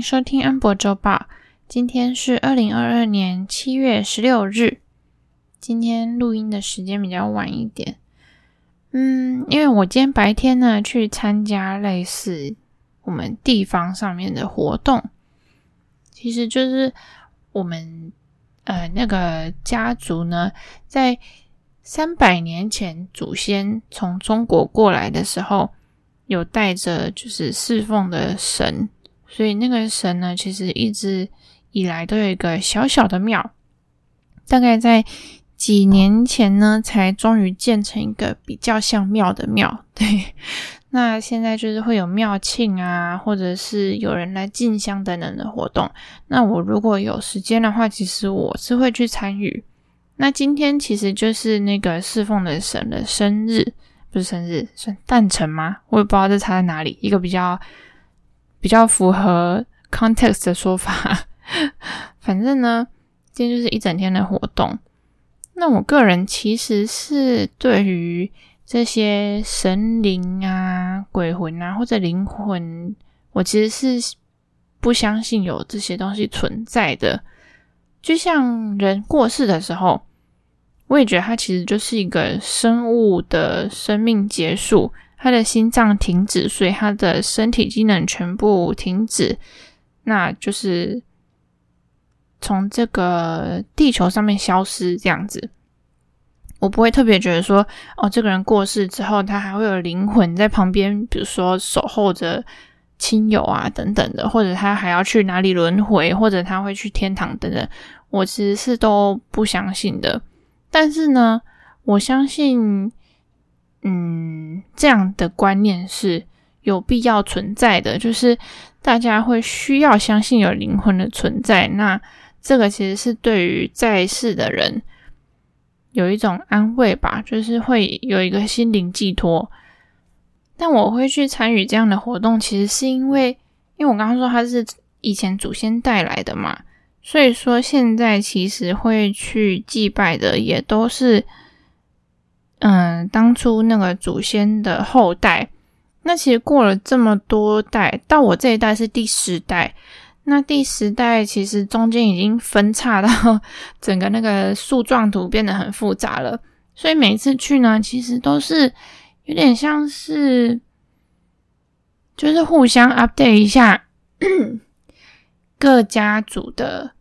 收听安博周报。今天是二零二二年七月十六日。今天录音的时间比较晚一点。嗯，因为我今天白天呢去参加类似我们地方上面的活动，其实就是我们呃那个家族呢，在三百年前祖先从中国过来的时候，有带着就是侍奉的神，所以那个神呢，其实一直以来都有一个小小的庙，大概在。几年前呢，才终于建成一个比较像庙的庙。对，那现在就是会有庙庆啊，或者是有人来进香等等的活动。那我如果有时间的话，其实我是会去参与。那今天其实就是那个侍奉的神的生日，不是生日，算诞辰吗？我也不知道这差在哪里。一个比较比较符合 context 的说法。反正呢，今天就是一整天的活动。那我个人其实是对于这些神灵啊、鬼魂啊或者灵魂，我其实是不相信有这些东西存在的。就像人过世的时候，我也觉得它其实就是一个生物的生命结束，他的心脏停止，所以他的身体机能全部停止，那就是。从这个地球上面消失这样子，我不会特别觉得说，哦，这个人过世之后，他还会有灵魂在旁边，比如说守候着亲友啊等等的，或者他还要去哪里轮回，或者他会去天堂等等，我其实是都不相信的。但是呢，我相信，嗯，这样的观念是有必要存在的，就是大家会需要相信有灵魂的存在。那这个其实是对于在世的人有一种安慰吧，就是会有一个心灵寄托。但我会去参与这样的活动，其实是因为，因为我刚刚说他是以前祖先带来的嘛，所以说现在其实会去祭拜的也都是，嗯，当初那个祖先的后代。那其实过了这么多代，到我这一代是第十代。那第十代其实中间已经分叉到 整个那个树状图变得很复杂了，所以每次去呢，其实都是有点像是就是互相 update 一下 各家族的，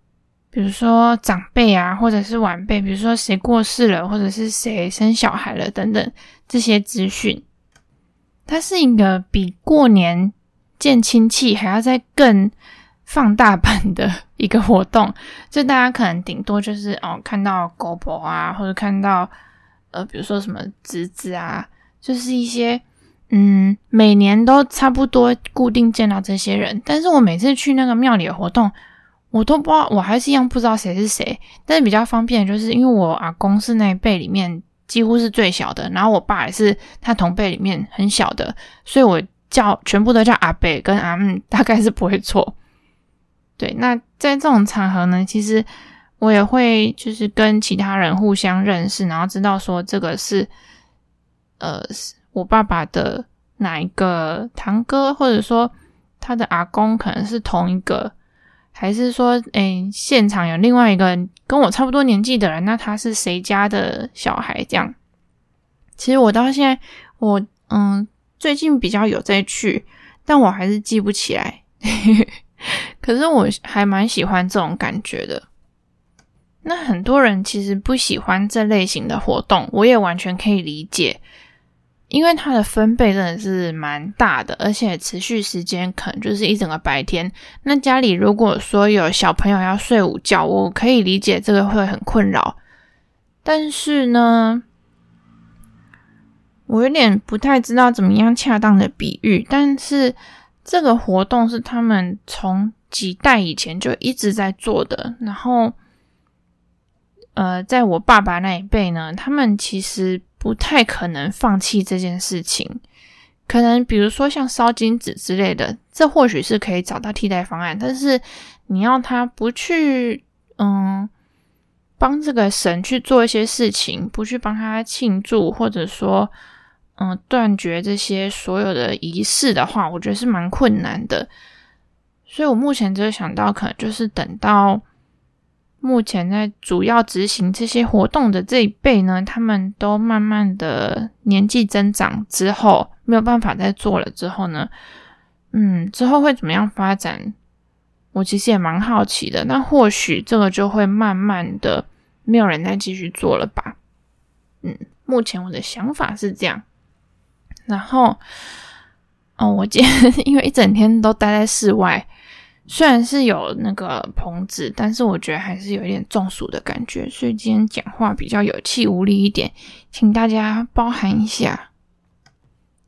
比如说长辈啊，或者是晚辈，比如说谁过世了，或者是谁生小孩了等等这些资讯。它是一个比过年见亲戚还要再更。放大版的一个活动，就大家可能顶多就是哦，看到狗婆啊，或者看到呃，比如说什么侄子啊，就是一些嗯，每年都差不多固定见到这些人。但是我每次去那个庙里的活动，我都不知道，我还是一样不知道谁是谁。但是比较方便就是，因为我阿公是那一辈里面几乎是最小的，然后我爸也是他同辈里面很小的，所以我叫全部都叫阿伯跟阿姆，大概是不会错。对，那在这种场合呢，其实我也会就是跟其他人互相认识，然后知道说这个是呃我爸爸的哪一个堂哥，或者说他的阿公可能是同一个，还是说诶现场有另外一个跟我差不多年纪的人，那他是谁家的小孩？这样，其实我到现在我嗯最近比较有在去，但我还是记不起来。可是我还蛮喜欢这种感觉的。那很多人其实不喜欢这类型的活动，我也完全可以理解，因为它的分贝真的是蛮大的，而且持续时间可能就是一整个白天。那家里如果说有小朋友要睡午觉，我可以理解这个会很困扰。但是呢，我有点不太知道怎么样恰当的比喻，但是。这个活动是他们从几代以前就一直在做的，然后，呃，在我爸爸那一辈呢，他们其实不太可能放弃这件事情。可能比如说像烧金纸之类的，这或许是可以找到替代方案。但是你要他不去，嗯，帮这个神去做一些事情，不去帮他庆祝，或者说。嗯，断绝这些所有的仪式的话，我觉得是蛮困难的。所以我目前只有想到，可能就是等到目前在主要执行这些活动的这一辈呢，他们都慢慢的年纪增长之后，没有办法再做了之后呢，嗯，之后会怎么样发展？我其实也蛮好奇的。那或许这个就会慢慢的没有人再继续做了吧。嗯，目前我的想法是这样。然后，哦，我今天 因为一整天都待在室外。虽然是有那个棚子，但是我觉得还是有一点中暑的感觉，所以今天讲话比较有气无力一点，请大家包涵一下。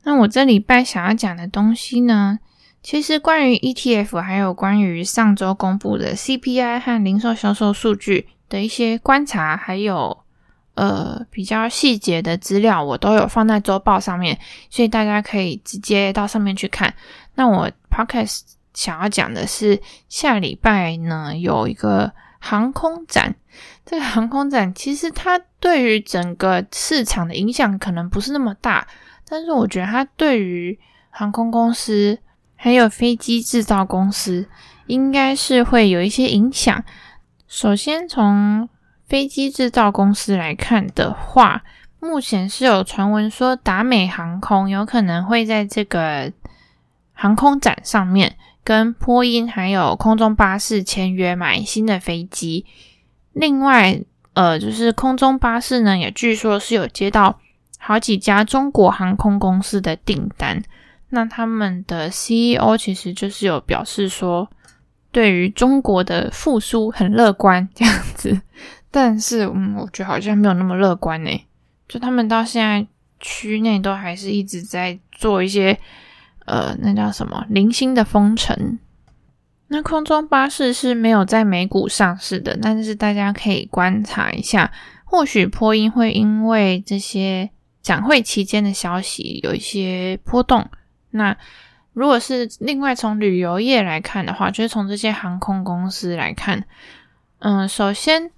那我这礼拜想要讲的东西呢，其实关于 ETF，还有关于上周公布的 CPI 和零售销售数据的一些观察，还有呃比较细节的资料，我都有放在周报上面，所以大家可以直接到上面去看。那我 Podcast。想要讲的是，下礼拜呢有一个航空展。这个航空展其实它对于整个市场的影响可能不是那么大，但是我觉得它对于航空公司还有飞机制造公司应该是会有一些影响。首先从飞机制造公司来看的话，目前是有传闻说达美航空有可能会在这个航空展上面。跟波音还有空中巴士签约买新的飞机，另外，呃，就是空中巴士呢，也据说是有接到好几家中国航空公司的订单。那他们的 CEO 其实就是有表示说，对于中国的复苏很乐观这样子。但是，嗯，我觉得好像没有那么乐观诶，就他们到现在区内都还是一直在做一些。呃，那叫什么？零星的封城。那空中巴士是没有在美股上市的，但是大家可以观察一下，或许波音会因为这些展会期间的消息有一些波动。那如果是另外从旅游业来看的话，就是从这些航空公司来看，嗯、首先。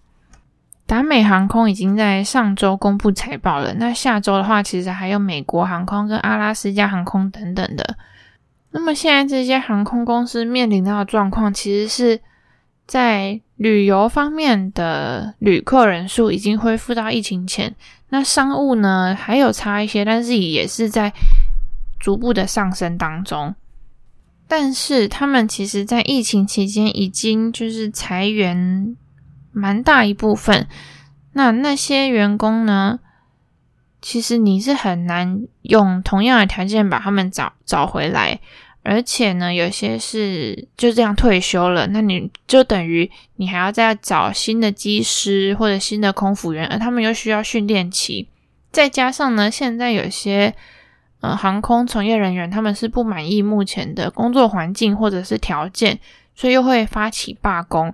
达美航空已经在上周公布财报了。那下周的话，其实还有美国航空跟阿拉斯加航空等等的。那么现在这些航空公司面临到的状况，其实是在旅游方面的旅客人数已经恢复到疫情前。那商务呢，还有差一些，但是也是在逐步的上升当中。但是他们其实在疫情期间已经就是裁员。蛮大一部分，那那些员工呢？其实你是很难用同样的条件把他们找找回来，而且呢，有些是就这样退休了，那你就等于你还要再找新的机师或者新的空服员，而他们又需要训练期，再加上呢，现在有些呃航空从业人员他们是不满意目前的工作环境或者是条件，所以又会发起罢工。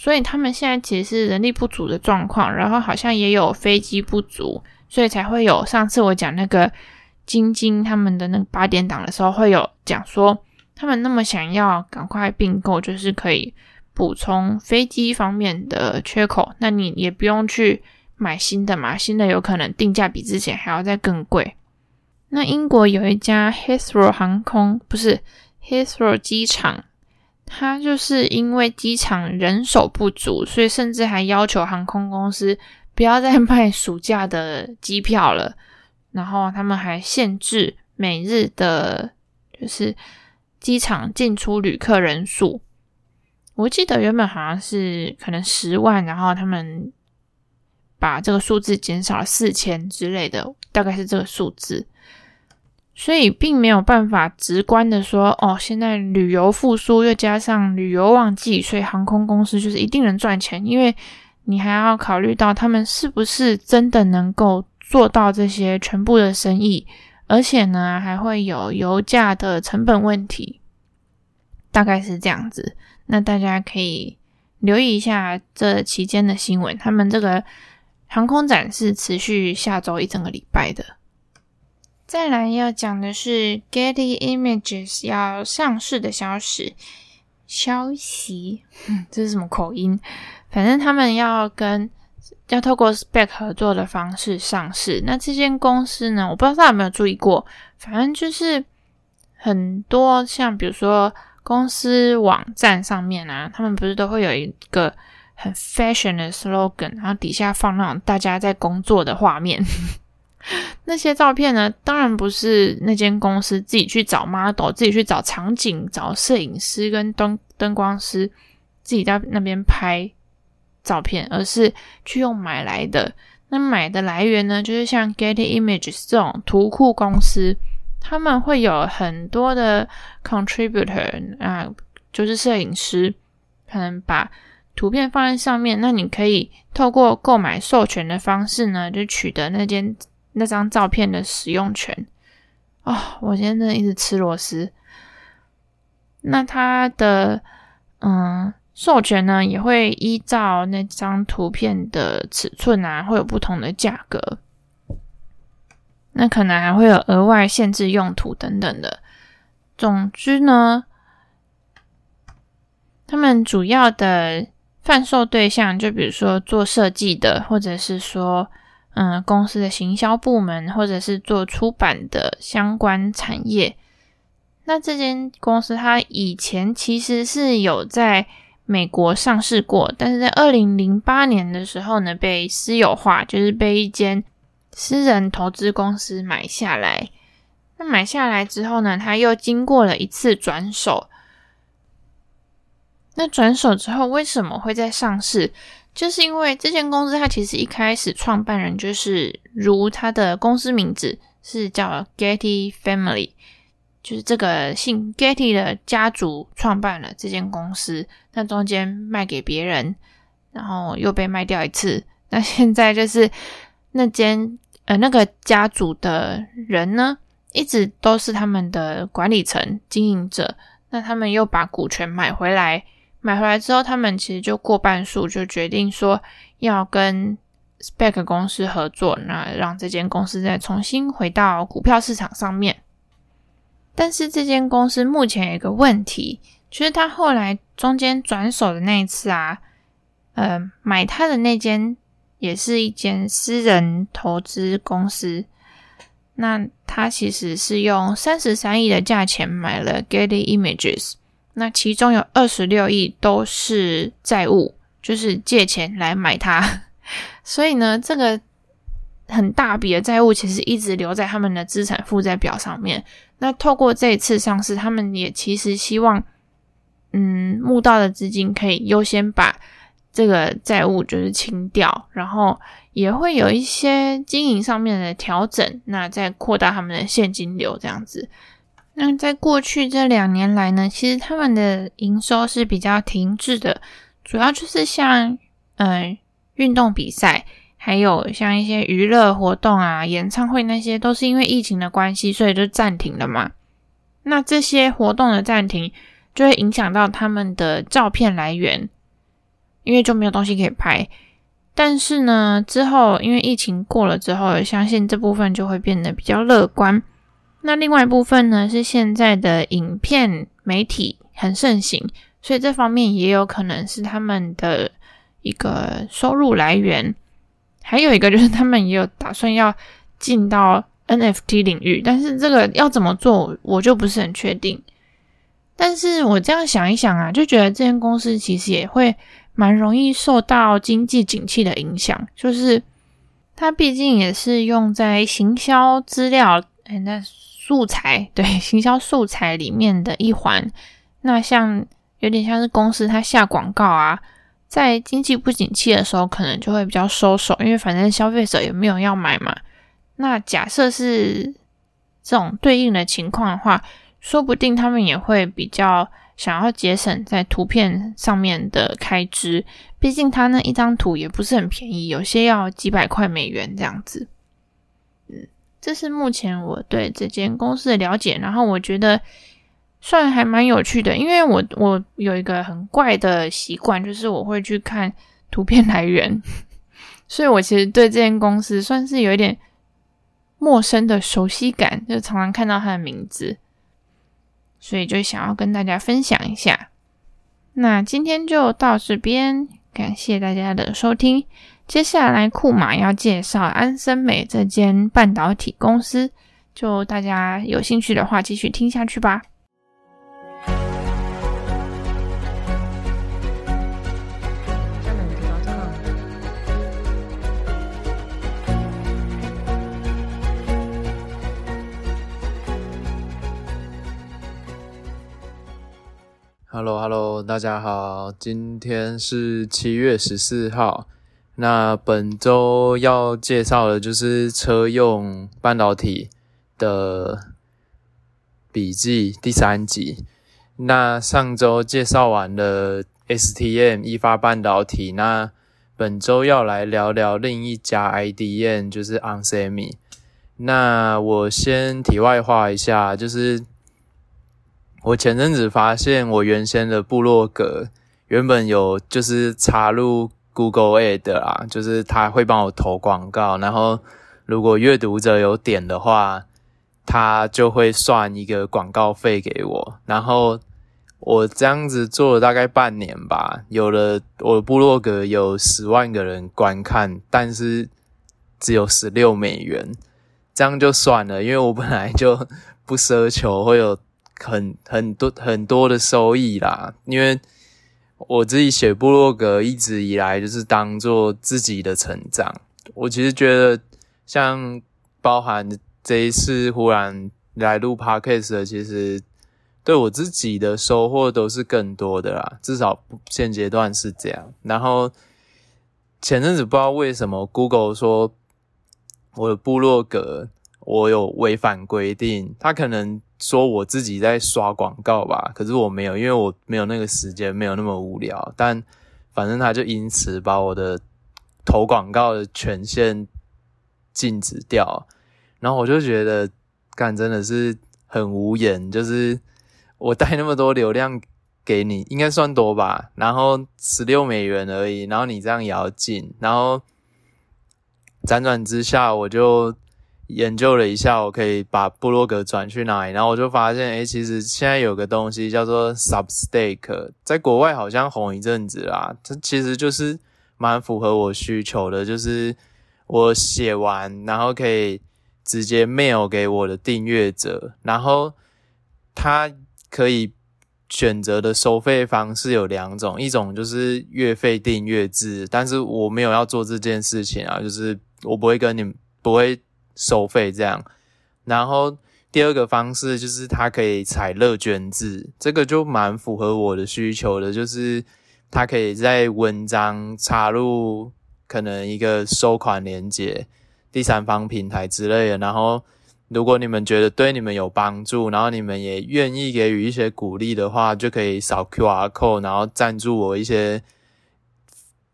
所以他们现在其实是人力不足的状况，然后好像也有飞机不足，所以才会有上次我讲那个晶晶他们的那个八点档的时候，会有讲说他们那么想要赶快并购，就是可以补充飞机方面的缺口。那你也不用去买新的嘛，新的有可能定价比之前还要再更贵。那英国有一家 Heathrow 航空，不是 Heathrow 机场。他就是因为机场人手不足，所以甚至还要求航空公司不要再 卖暑假的机票了。然后他们还限制每日的，就是机场进出旅客人数。我记得原本好像是可能十万，然后他们把这个数字减少了四千之类的，大概是这个数字。所以并没有办法直观的说，哦，现在旅游复苏又加上旅游旺季，所以航空公司就是一定能赚钱。因为你还要考虑到他们是不是真的能够做到这些全部的生意，而且呢，还会有油价的成本问题，大概是这样子。那大家可以留意一下这期间的新闻。他们这个航空展是持续下周一整个礼拜的。再来要讲的是 Getty Images 要上市的消息，消息，嗯，这是什么口音？反正他们要跟要透过 Spec 合作的方式上市。那这间公司呢，我不知道大家有没有注意过，反正就是很多像比如说公司网站上面啊，他们不是都会有一个很 fashion 的 slogan，然后底下放那种大家在工作的画面。那些照片呢，当然不是那间公司自己去找 model，自己去找场景、找摄影师跟灯灯光师自己在那边拍照片，而是去用买来的。那买的来源呢，就是像 Getty Images 这种图库公司，他们会有很多的 contributor 啊，就是摄影师，可能把图片放在上面。那你可以透过购买授权的方式呢，就取得那间。那张照片的使用权哦，我现在一直吃螺丝。那它的嗯授权呢，也会依照那张图片的尺寸啊，会有不同的价格。那可能还会有额外限制用途等等的。总之呢，他们主要的贩售对象，就比如说做设计的，或者是说。嗯，公司的行销部门，或者是做出版的相关产业。那这间公司它以前其实是有在美国上市过，但是在二零零八年的时候呢，被私有化，就是被一间私人投资公司买下来。那买下来之后呢，它又经过了一次转手。那转手之后，为什么会在上市？就是因为这间公司，它其实一开始创办人就是如它的公司名字是叫 Getty Family，就是这个姓 Getty 的家族创办了这间公司。那中间卖给别人，然后又被卖掉一次。那现在就是那间呃那个家族的人呢，一直都是他们的管理层经营者。那他们又把股权买回来。买回来之后，他们其实就过半数就决定说要跟 Spec 公司合作，那让这间公司再重新回到股票市场上面。但是这间公司目前有一个问题，就是他后来中间转手的那一次啊，呃，买他的那间也是一间私人投资公司，那他其实是用三十三亿的价钱买了 Getty Images。那其中有二十六亿都是债务，就是借钱来买它，所以呢，这个很大笔的债务其实一直留在他们的资产负债表上面。那透过这一次上市，他们也其实希望，嗯，募到的资金可以优先把这个债务就是清掉，然后也会有一些经营上面的调整，那再扩大他们的现金流这样子。那在过去这两年来呢，其实他们的营收是比较停滞的，主要就是像呃运动比赛，还有像一些娱乐活动啊、演唱会那些，都是因为疫情的关系，所以就暂停了嘛。那这些活动的暂停，就会影响到他们的照片来源，因为就没有东西可以拍。但是呢，之后因为疫情过了之后，相信这部分就会变得比较乐观。那另外一部分呢，是现在的影片媒体很盛行，所以这方面也有可能是他们的一个收入来源。还有一个就是他们也有打算要进到 NFT 领域，但是这个要怎么做，我就不是很确定。但是我这样想一想啊，就觉得这间公司其实也会蛮容易受到经济景气的影响，就是它毕竟也是用在行销资料，哎，那。素材，对，行销素材里面的一环，那像有点像是公司它下广告啊，在经济不景气的时候，可能就会比较收手，因为反正消费者也没有要买嘛。那假设是这种对应的情况的话，说不定他们也会比较想要节省在图片上面的开支，毕竟他那一张图也不是很便宜，有些要几百块美元这样子。这是目前我对这间公司的了解，然后我觉得算还蛮有趣的，因为我我有一个很怪的习惯，就是我会去看图片来源，所以我其实对这间公司算是有一点陌生的熟悉感，就常常看到它的名字，所以就想要跟大家分享一下。那今天就到这边，感谢大家的收听。接下来，库马要介绍安森美这间半导体公司。就大家有兴趣的话，继续听下去吧。hello hello，大家好，今天是七月十四号。那本周要介绍的就是车用半导体的笔记第三集。那上周介绍完了 STM 一发半导体，那本周要来聊聊另一家 IDM，就是 onsemi。那我先题外话一下，就是我前阵子发现我原先的部落格原本有就是插入 Google Ad 啦，就是他会帮我投广告，然后如果阅读者有点的话，他就会算一个广告费给我，然后。我这样子做了大概半年吧，有了我的部落格有十万个人观看，但是只有十六美元，这样就算了，因为我本来就不奢求会有很很多很多的收益啦，因为我自己写部落格一直以来就是当做自己的成长，我其实觉得像包含这一次忽然来录 Podcast 的，其实。对我自己的收获都是更多的啦，至少现阶段是这样。然后前阵子不知道为什么 Google 说我的部落格我有违反规定，他可能说我自己在刷广告吧，可是我没有，因为我没有那个时间，没有那么无聊。但反正他就因此把我的投广告的权限禁止掉，然后我就觉得干真的是很无言，就是。我带那么多流量给你，应该算多吧？然后十六美元而已，然后你这样也要禁，然后辗转之下，我就研究了一下，我可以把部落格转去哪里，然后我就发现，诶，其实现在有个东西叫做 Substack，在国外好像红一阵子啦。这其实就是蛮符合我需求的，就是我写完，然后可以直接 mail 给我的订阅者，然后他。可以选择的收费方式有两种，一种就是月费订阅制，但是我没有要做这件事情啊，就是我不会跟你不会收费这样。然后第二个方式就是它可以采乐捐制，这个就蛮符合我的需求的，就是它可以在文章插入可能一个收款连接、第三方平台之类的，然后。如果你们觉得对你们有帮助，然后你们也愿意给予一些鼓励的话，就可以扫 QR code，然后赞助我一些，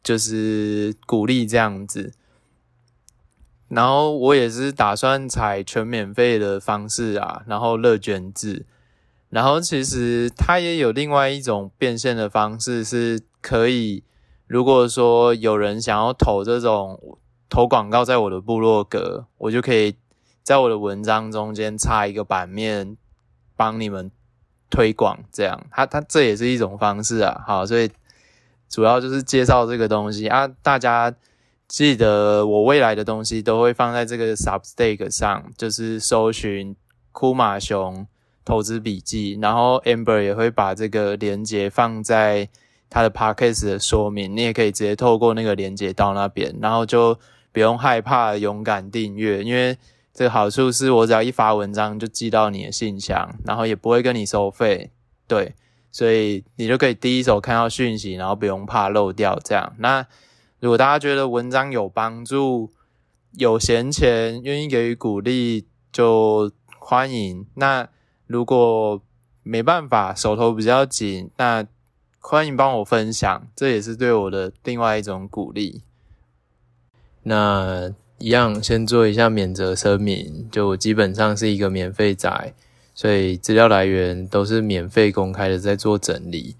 就是鼓励这样子。然后我也是打算采全免费的方式啊，然后乐捐制。然后其实它也有另外一种变现的方式，是可以，如果说有人想要投这种投广告在我的部落格，我就可以。在我的文章中间插一个版面，帮你们推广，这样，它它这也是一种方式啊。好，所以主要就是介绍这个东西啊。大家记得我未来的东西都会放在这个 Substack 上，就是搜寻库马熊投资笔记，然后 Amber 也会把这个连接放在他的 Podcast 的说明，你也可以直接透过那个连接到那边，然后就不用害怕，勇敢订阅，因为。这个好处是我只要一发文章就寄到你的信箱，然后也不会跟你收费，对，所以你就可以第一手看到讯息，然后不用怕漏掉这样。那如果大家觉得文章有帮助，有闲钱，愿意给予鼓励，就欢迎。那如果没办法，手头比较紧，那欢迎帮我分享，这也是对我的另外一种鼓励。那。一样，先做一下免责声明，就我基本上是一个免费仔，所以资料来源都是免费公开的，在做整理。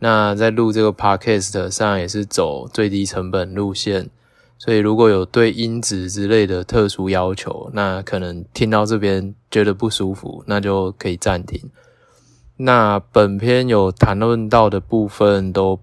那在录这个 podcast 上也是走最低成本路线，所以如果有对音质之类的特殊要求，那可能听到这边觉得不舒服，那就可以暂停。那本篇有谈论到的部分都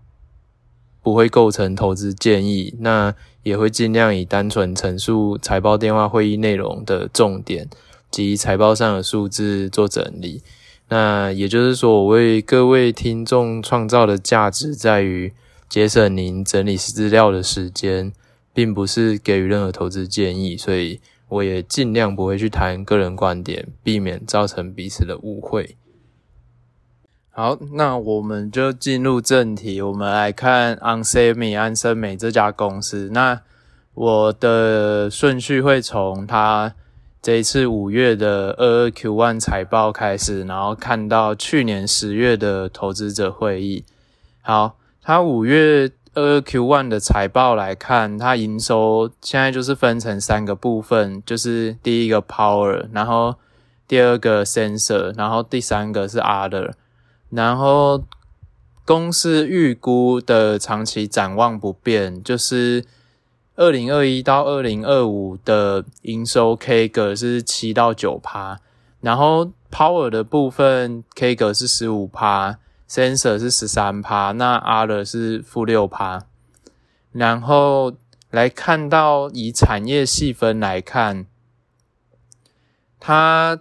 不会构成投资建议。那也会尽量以单纯陈述财报电话会议内容的重点及财报上的数字做整理。那也就是说，我为各位听众创造的价值在于节省您整理资料的时间，并不是给予任何投资建议。所以我也尽量不会去谈个人观点，避免造成彼此的误会。好，那我们就进入正题，我们来看 onsemi 安森美这家公司。那我的顺序会从它这一次五月的二二 Q one 财报开始，然后看到去年十月的投资者会议。好，它五月二二 Q one 的财报来看，它营收现在就是分成三个部分，就是第一个 Power，然后第二个 Sensor，然后第三个是 Other。然后公司预估的长期展望不变，就是二零二一到二零二五的营收 K 个是七到九趴，然后 Power 的部分 K 个是十五趴，Sensor 是十三趴，那 Other 是负六趴。然后来看到以产业细分来看，它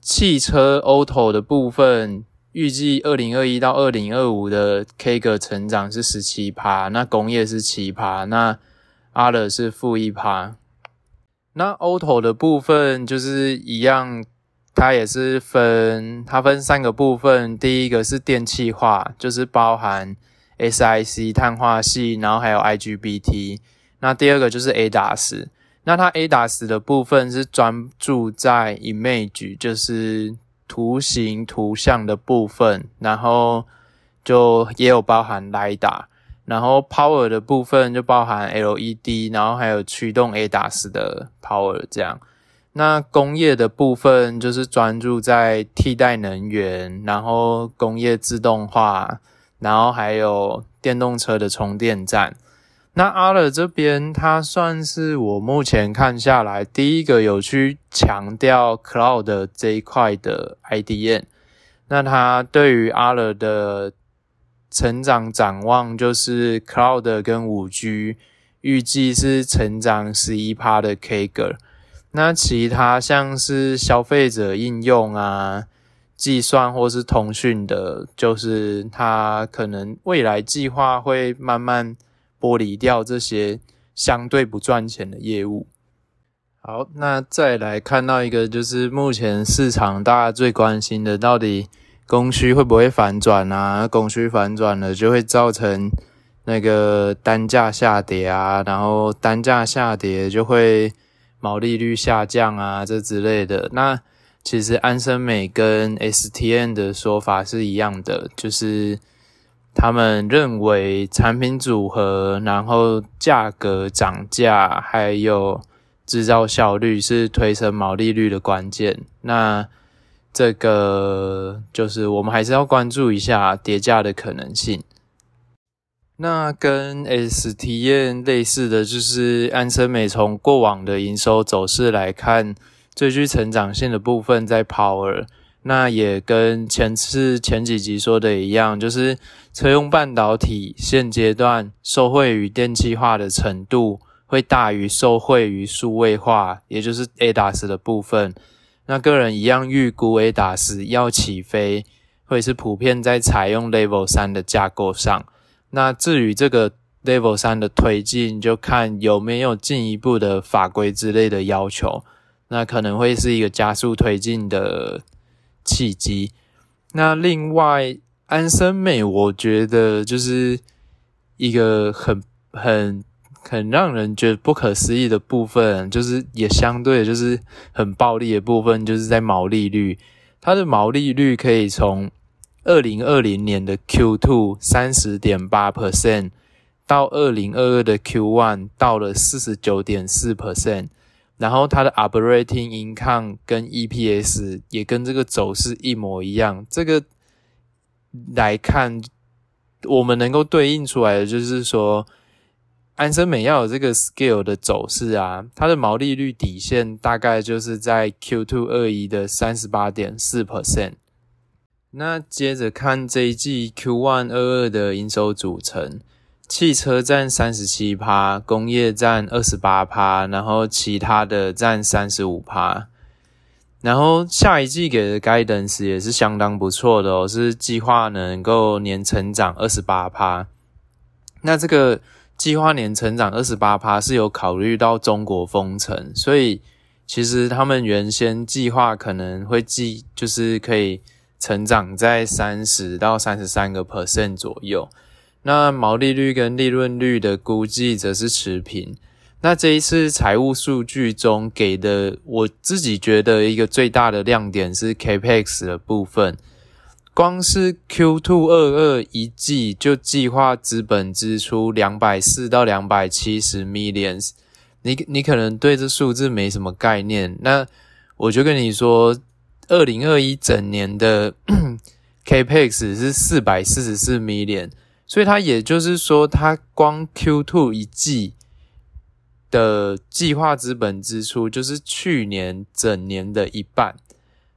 汽车 Auto 的部分。预计二零二一到二零二五的 K 个成长是十七趴，那工业是七趴，那 Other 是负一趴。那 Auto 的部分就是一样，它也是分，它分三个部分。第一个是电气化，就是包含 SiC 碳化系，然后还有 IGBT。那第二个就是 ADAS，那它 ADAS 的部分是专注在 Image，就是。图形图像的部分，然后就也有包含 LiDAR，然后 Power 的部分就包含 LED，然后还有驱动 ADAS 的 Power 这样。那工业的部分就是专注在替代能源，然后工业自动化，然后还有电动车的充电站。那 Other 这边，它算是我目前看下来第一个有去强调 Cloud 这一块的 IDN。那它对于 Other 的成长展望，就是 Cloud 跟 5G 预计是成长十一趴的 CAGR。那其他像是消费者应用啊、计算或是通讯的，就是它可能未来计划会慢慢。剥离掉这些相对不赚钱的业务。好，那再来看到一个，就是目前市场大家最关心的，到底供需会不会反转啊？供需反转了，就会造成那个单价下跌啊，然后单价下跌就会毛利率下降啊，这之类的。那其实安森美跟 STN 的说法是一样的，就是。他们认为产品组合，然后价格涨价，还有制造效率是推升毛利率的关键。那这个就是我们还是要关注一下跌价的可能性。那跟 S 体验类似的就是安森美从过往的营收走势来看，最具成长性的部分在 Power。那也跟前次前几集说的一样，就是车用半导体现阶段受惠于电气化的程度会大于受惠于数位化，也就是 ADAS 的部分。那个人一样预估，A 达斯要起飞，会是普遍在采用 Level 3的架构上。那至于这个 Level 3的推进，就看有没有进一步的法规之类的要求，那可能会是一个加速推进的。契机。那另外，安森美，我觉得就是一个很很很让人觉得不可思议的部分，就是也相对就是很暴利的部分，就是在毛利率。它的毛利率可以从二零二零年的 Q two 三十点八 percent 到二零二二的 Q one 到了四十九点四 percent。然后它的 operating income 跟 EPS 也跟这个走势一模一样。这个来看，我们能够对应出来的就是说，安森美要有这个 scale 的走势啊，它的毛利率底线大概就是在 Q2 二一的三十八点四 percent。那接着看这一季 Q1 二二的营收组成。汽车占三十七趴，工业占二十八趴，然后其他的占三十五趴。然后下一季给的 guidance 也是相当不错的哦，是计划能够年成长二十八趴。那这个计划年成长二十八趴是有考虑到中国封城，所以其实他们原先计划可能会计就是可以成长在三十到三十三个 percent 左右。那毛利率跟利润率的估计则是持平。那这一次财务数据中给的，我自己觉得一个最大的亮点是 Capex 的部分。光是 Q2 二二一季就计划资本支出两百四到两百七十 millions，你你可能对这数字没什么概念，那我就跟你说，二零二一整年的 Capex 是四百四十四 million，所以它也就是说，它光 Q2 一季的计划资本支出就是去年整年的一半，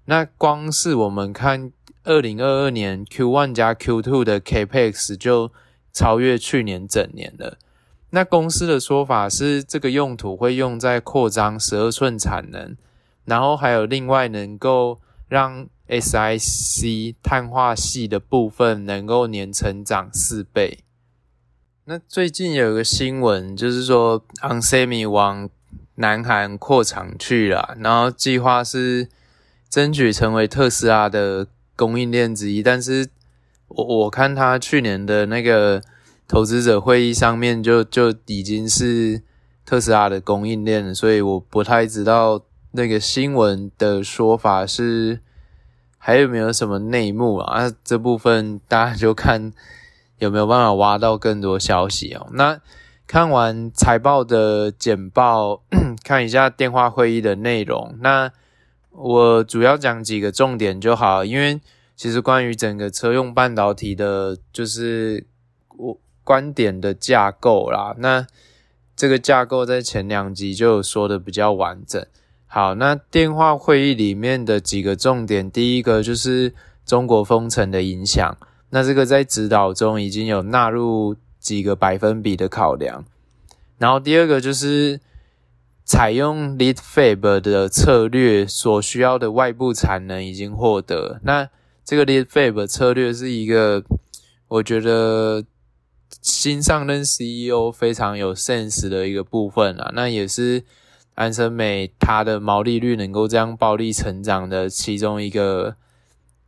那光是我们看。二零二二年 Q one 加 Q two 的 Capex 就超越去年整年了。那公司的说法是，这个用途会用在扩张十二寸产能，然后还有另外能够让 SiC 碳化矽的部分能够年成长四倍。那最近有一个新闻，就是说 onsemi 往南韩扩厂去了，然后计划是争取成为特斯拉的。供应链之一，但是我我看他去年的那个投资者会议上面就就已经是特斯拉的供应链了，所以我不太知道那个新闻的说法是还有没有什么内幕啊？啊，这部分大家就看有没有办法挖到更多消息哦。那看完财报的简报，看一下电话会议的内容，那。我主要讲几个重点就好，因为其实关于整个车用半导体的，就是我观点的架构啦。那这个架构在前两集就有说的比较完整。好，那电话会议里面的几个重点，第一个就是中国封城的影响，那这个在指导中已经有纳入几个百分比的考量。然后第二个就是。采用 lead fab 的策略所需要的外部产能已经获得。那这个 lead fab 策略是一个，我觉得新上任 CEO 非常有 sense 的一个部分啊。那也是安森美它的毛利率能够这样暴力成长的其中一个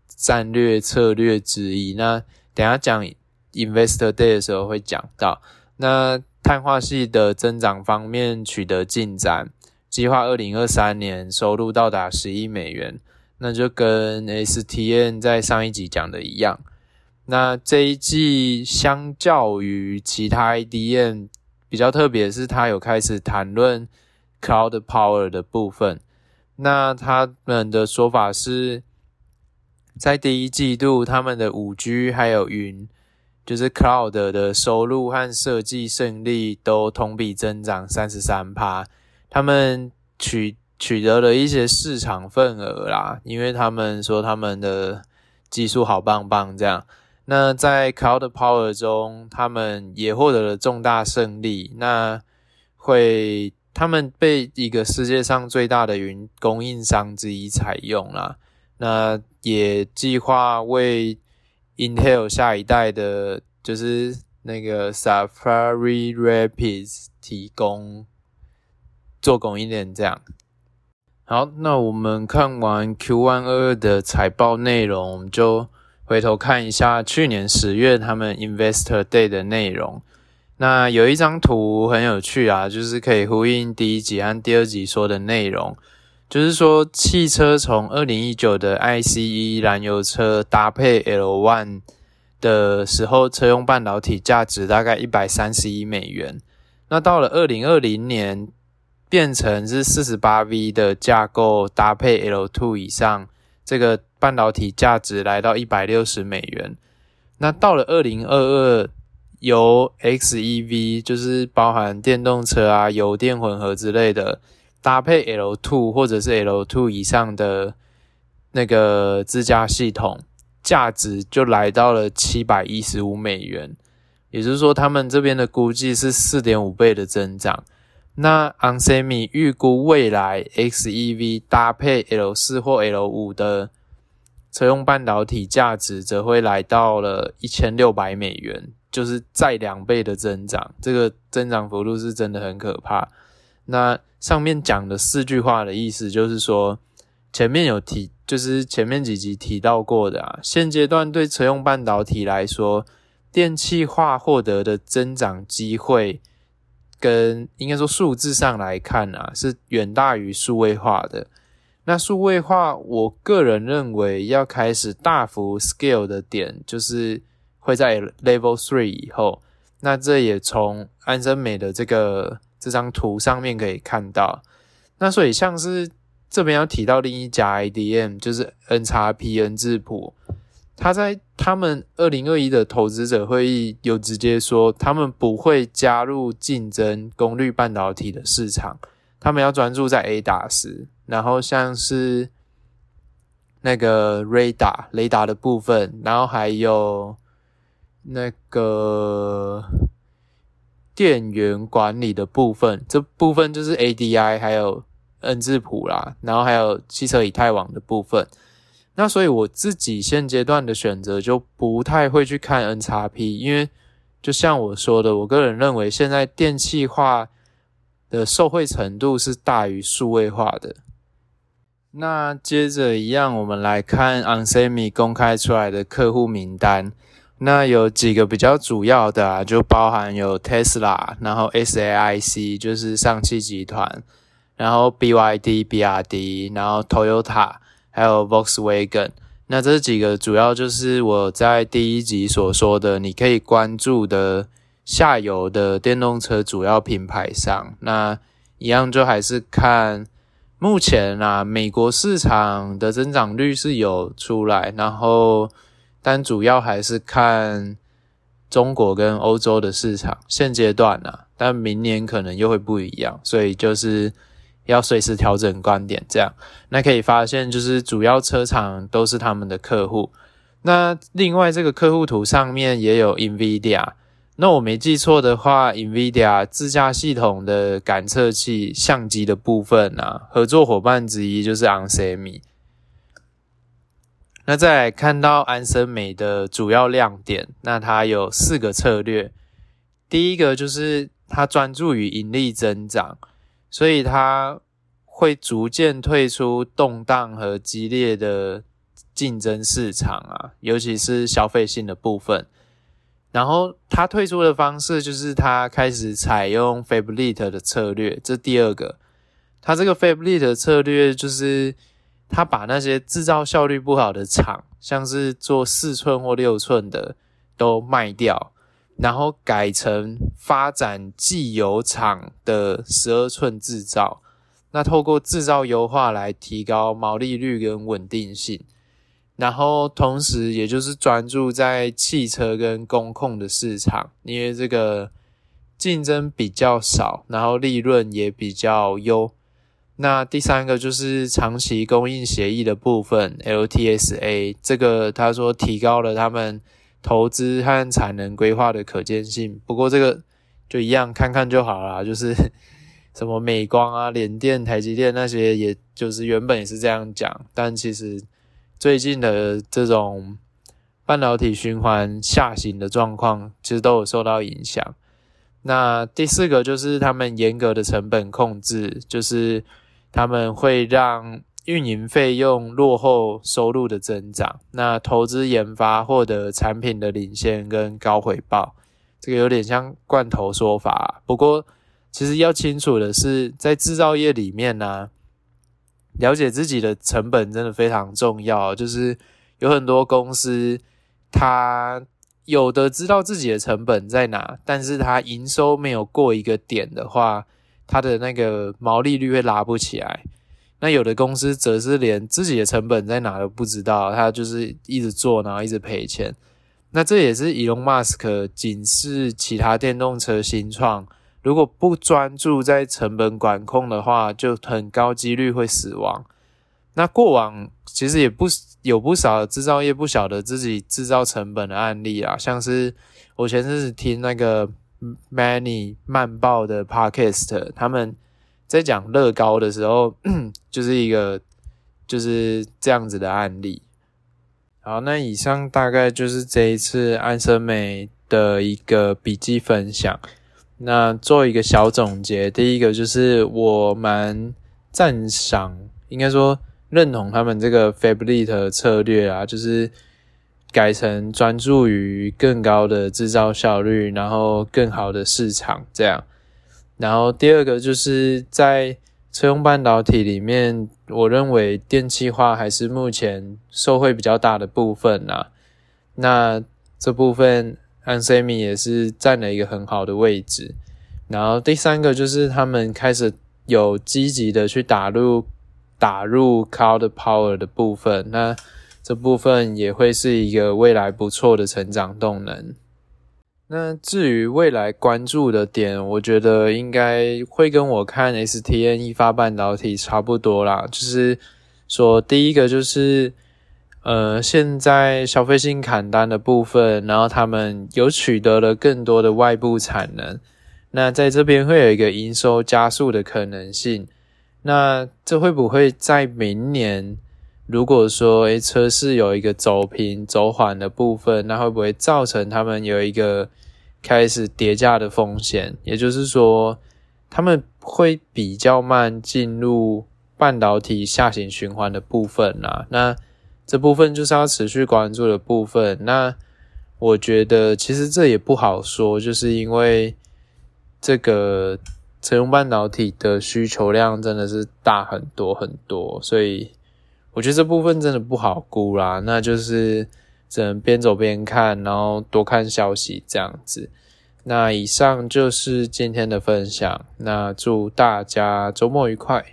战略策略之一。那等下讲 Investor Day 的时候会讲到。那碳化系的增长方面取得进展，计划二零二三年收入到达十亿美元，那就跟 S T N 在上一集讲的一样。那这一季相较于其他 IDM 比较特别，是它有开始谈论 Cloud Power 的部分。那他们的说法是，在第一季度，他们的五 G 还有云。就是 Cloud 的收入和设计胜利都同比增长三十三趴，他们取取得了一些市场份额啦，因为他们说他们的技术好棒棒这样。那在 Cloud Power 中，他们也获得了重大胜利。那会他们被一个世界上最大的云供应商之一采用啦，那也计划为。Intel 下一代的，就是那个 Safari Rapids 提供做供应链这样。好，那我们看完 Q1 二二的财报内容，我们就回头看一下去年十月他们 Investor Day 的内容。那有一张图很有趣啊，就是可以呼应第一集和第二集说的内容。就是说，汽车从二零一九的 ICE 燃油车搭配 L1 的时候，车用半导体价值大概一百三十亿美元。那到了二零二零年，变成是四十八 V 的架构搭配 L two 以上，这个半导体价值来到一百六十美元。那到了二零二二，由 XEV 就是包含电动车啊、油电混合之类的。搭配 L2 或者是 L2 以上的那个自驾系统，价值就来到了七百一十五美元，也就是说，他们这边的估计是四点五倍的增长。那 onsemi 预估未来 XEV 搭配 L4 或 L5 的车用半导体价值，则会来到了一千六百美元，就是再两倍的增长。这个增长幅度是真的很可怕。那上面讲的四句话的意思就是说，前面有提就是前面几集提到过的啊，现阶段对车用半导体来说，电气化获得的增长机会，跟应该说数字上来看啊，是远大于数位化的。那数位化，我个人认为要开始大幅 scale 的点，就是会在 Level Three 以后。那这也从安森美的这个这张图上面可以看到。那所以像是这边要提到另一家 IDM，就是 NXPN 智浦，他在他们二零二一的投资者会议有直接说，他们不会加入竞争功率半导体的市场，他们要专注在 ADAS。然后像是那个 radar 雷达的部分，然后还有那个电源管理的部分，这部分就是 ADI 还有恩智浦啦，然后还有汽车以太网的部分。那所以我自己现阶段的选择就不太会去看 NXP，因为就像我说的，我个人认为现在电气化的受惠程度是大于数位化的。那接着一样，我们来看 onsemi 公开出来的客户名单。那有几个比较主要的啊，就包含有 Tesla，然后 SAIC 就是上汽集团，然后 BYD、BRD，然后 Toyota，还有 Volkswagen。那这几个主要就是我在第一集所说的，你可以关注的下游的电动车主要品牌上。那一样就还是看。目前啊，美国市场的增长率是有出来，然后但主要还是看中国跟欧洲的市场。现阶段啊，但明年可能又会不一样，所以就是要随时调整观点。这样，那可以发现，就是主要车厂都是他们的客户。那另外这个客户图上面也有 NVIDIA。那我没记错的话，NVIDIA 自驾系统的感测器相机的部分啊，合作伙伴之一就是 onsemi。那再来看到安森美的主要亮点，那它有四个策略。第一个就是它专注于盈利增长，所以它会逐渐退出动荡和激烈的竞争市场啊，尤其是消费性的部分。然后它退出的方式就是它开始采用 f a b l i t 的策略，这第二个。它这个 f a b l i t 的策略就是他把那些制造效率不好的厂，像是做四寸或六寸的都卖掉，然后改成发展既有厂的十二寸制造。那透过制造优化来提高毛利率跟稳定性。然后同时，也就是专注在汽车跟工控的市场，因为这个竞争比较少，然后利润也比较优。那第三个就是长期供应协议的部分，LTSA，这个他说提高了他们投资和产能规划的可见性。不过这个就一样，看看就好啦，就是什么美光啊、联电、台积电那些，也就是原本也是这样讲，但其实。最近的这种半导体循环下行的状况，其实都有受到影响。那第四个就是他们严格的成本控制，就是他们会让运营费用落后收入的增长。那投资研发获得产品的领先跟高回报，这个有点像罐头说法。不过，其实要清楚的是，在制造业里面呢、了解自己的成本真的非常重要，就是有很多公司，他有的知道自己的成本在哪，但是他营收没有过一个点的话，他的那个毛利率会拉不起来。那有的公司则是连自己的成本在哪都不知道，他就是一直做，然后一直赔钱。那这也是 Elon Musk 警示其他电动车新创。如果不专注在成本管控的话，就很高几率会死亡。那过往其实也不有不少制造业不晓得自己制造成本的案例啊，像是我前阵子听那个 Many 慢报的 Podcast，他们在讲乐高的时候，就是一个就是这样子的案例。好，那以上大概就是这一次安森美的一个笔记分享。那做一个小总结，第一个就是我蛮赞赏，应该说认同他们这个 Fablit 的策略啊，就是改成专注于更高的制造效率，然后更好的市场这样。然后第二个就是在车用半导体里面，我认为电气化还是目前受惠比较大的部分啊。那这部分 onsemi 也是占了一个很好的位置。然后第三个就是他们开始有积极的去打入打入 Cloud Power 的部分，那这部分也会是一个未来不错的成长动能。那至于未来关注的点，我觉得应该会跟我看 STN 一发半导体差不多啦，就是说第一个就是。呃，现在消费性砍单的部分，然后他们有取得了更多的外部产能，那在这边会有一个营收加速的可能性。那这会不会在明年，如果说诶车市有一个走平走缓的部分，那会不会造成他们有一个开始跌价的风险？也就是说，他们会比较慢进入半导体下行循环的部分啦。那这部分就是要持续关注的部分。那我觉得其实这也不好说，就是因为这个车用半导体的需求量真的是大很多很多，所以我觉得这部分真的不好估啦。那就是只能边走边看，然后多看消息这样子。那以上就是今天的分享。那祝大家周末愉快。